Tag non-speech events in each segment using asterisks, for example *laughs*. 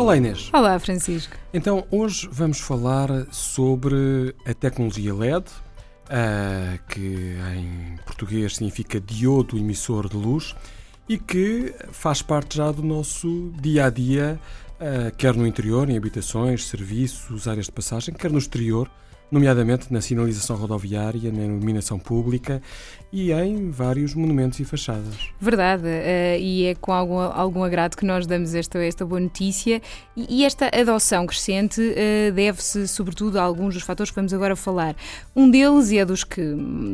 Olá Inês. Olá Francisco. Então hoje vamos falar sobre a tecnologia LED, uh, que em português significa diodo emissor de luz e que faz parte já do nosso dia a dia, uh, quer no interior, em habitações, serviços, áreas de passagem, quer no exterior nomeadamente na sinalização rodoviária, na iluminação pública e em vários monumentos e fachadas. Verdade, uh, e é com algum, algum agrado que nós damos esta, esta boa notícia. E, e esta adoção crescente uh, deve-se, sobretudo, a alguns dos fatores que vamos agora falar. Um deles, e é dos que,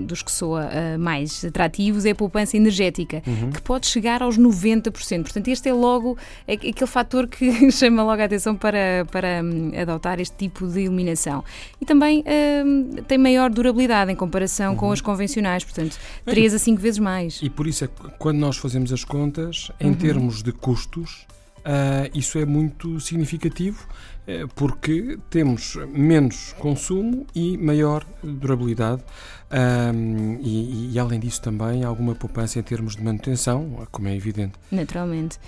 dos que soa uh, mais atrativos, é a poupança energética, uhum. que pode chegar aos 90%. Portanto, este é logo aquele fator que *laughs* chama logo a atenção para, para um, adotar este tipo de iluminação. E também uh, tem maior durabilidade em comparação uhum. com as convencionais, portanto, 3 a 5 vezes mais. E por isso é que quando nós fazemos as contas, em uhum. termos de custos, Uh, isso é muito significativo uh, porque temos menos consumo e maior durabilidade uh, e, e, além disso também alguma poupança em termos de manutenção, como é evidente. Naturalmente.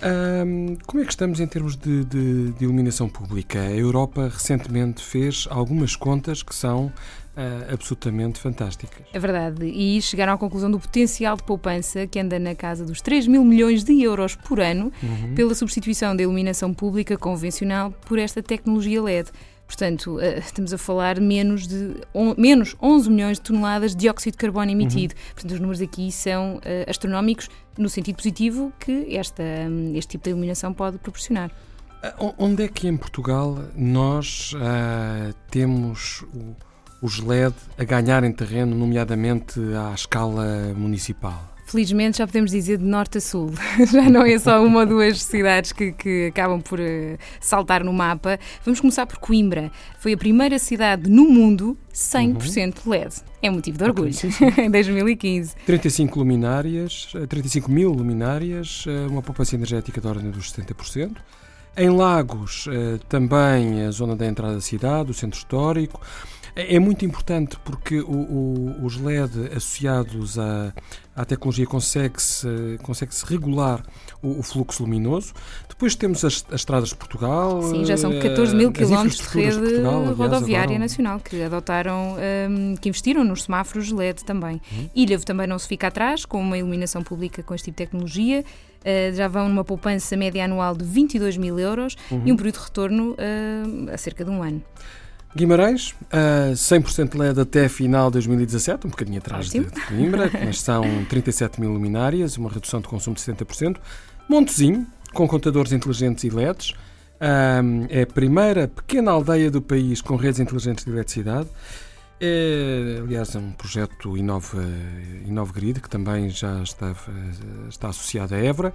como é que estamos em termos de, de, de iluminação pública? A Europa recentemente fez algumas contas que são uh, absolutamente fantásticas. É verdade, e chegaram à conclusão do potencial de poupança que anda na casa dos 3 mil milhões de euros por ano uhum. pela substituição da iluminação pública convencional por esta tecnologia LED. Portanto, uh, estamos a falar menos de on, menos 11 milhões de toneladas de dióxido de carbono emitido. Uhum. Portanto, os números aqui são uh, astronómicos no sentido positivo que esta, um, este tipo de iluminação pode proporcionar. Onde é que em Portugal nós uh, temos o os LED a ganharem terreno, nomeadamente à escala municipal? Felizmente já podemos dizer de norte a sul. *laughs* Já não é só uma ou duas cidades que, que acabam por uh, saltar no mapa. Vamos começar por Coimbra. Foi a primeira cidade no mundo 100% uhum. LED. É motivo de orgulho. *laughs* Em 2015. 35 luminárias, 35 eh, mil luminárias, eh, uma poupança energética da ordem dos 70%. Em Lagos, também a zona da entrada da cidade, o centro histórico. É, é muito importante porque o, o, os LED associados à, à tecnologia consegue-se consegue -se regular o, o, fluxo luminoso. Depois temos as, as, estradas de Portugal. Sim, já são 14 mil quilómetros de rede de Portugal, aliás, rodoviária agora... nacional que adotaram, um, que investiram nos semáforos LED também. Uhum. Ilhavo também não se fica atrás, com uma iluminação pública com este tipo de tecnologia. Uh, já vão numa poupança média anual de 22 mil euros uhum. e um período de retorno uh, a cerca de um ano. Guimarães, uh, 100% LED até final de 2017, um bocadinho atrás de, de Coimbra, mas são 37 mil luminárias, uma redução de consumo de 70%. Montezinho, com contadores inteligentes e LEDs, é a primeira pequena aldeia do país com redes inteligentes de eletricidade. É, aliás, é um projeto Inova, Inova Grid, que também já está, está associado à Évora.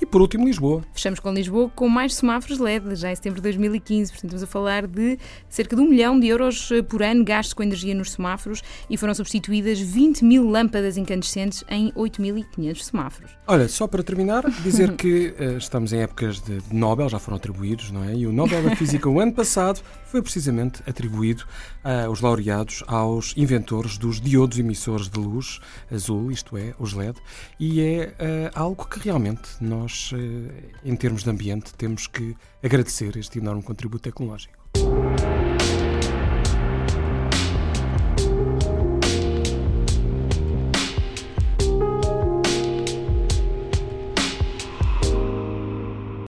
E por último, Lisboa. Fechamos com Lisboa com mais semáforos LED, já em setembro de 2015. Portanto, estamos a falar de cerca de um milhão de euros eh, por ano gastos com energia nos semáforos e foram substituídas 20 mil lâmpadas incandescentes em 8.500 semáforos. Olha, só para terminar, dizer que uh, estamos em épocas de, Nobel, já foram atribuídos, não é? E o Nobel da Física, o ano passado, foi precisamente atribuído uh, os laureados aos inventores dos diodos emissores de luz azul, isto é, os LED, e é uh, algo que realmente nós nós, eh, em termos de ambiente, temos que agradecer este enorme contributo tecnológico.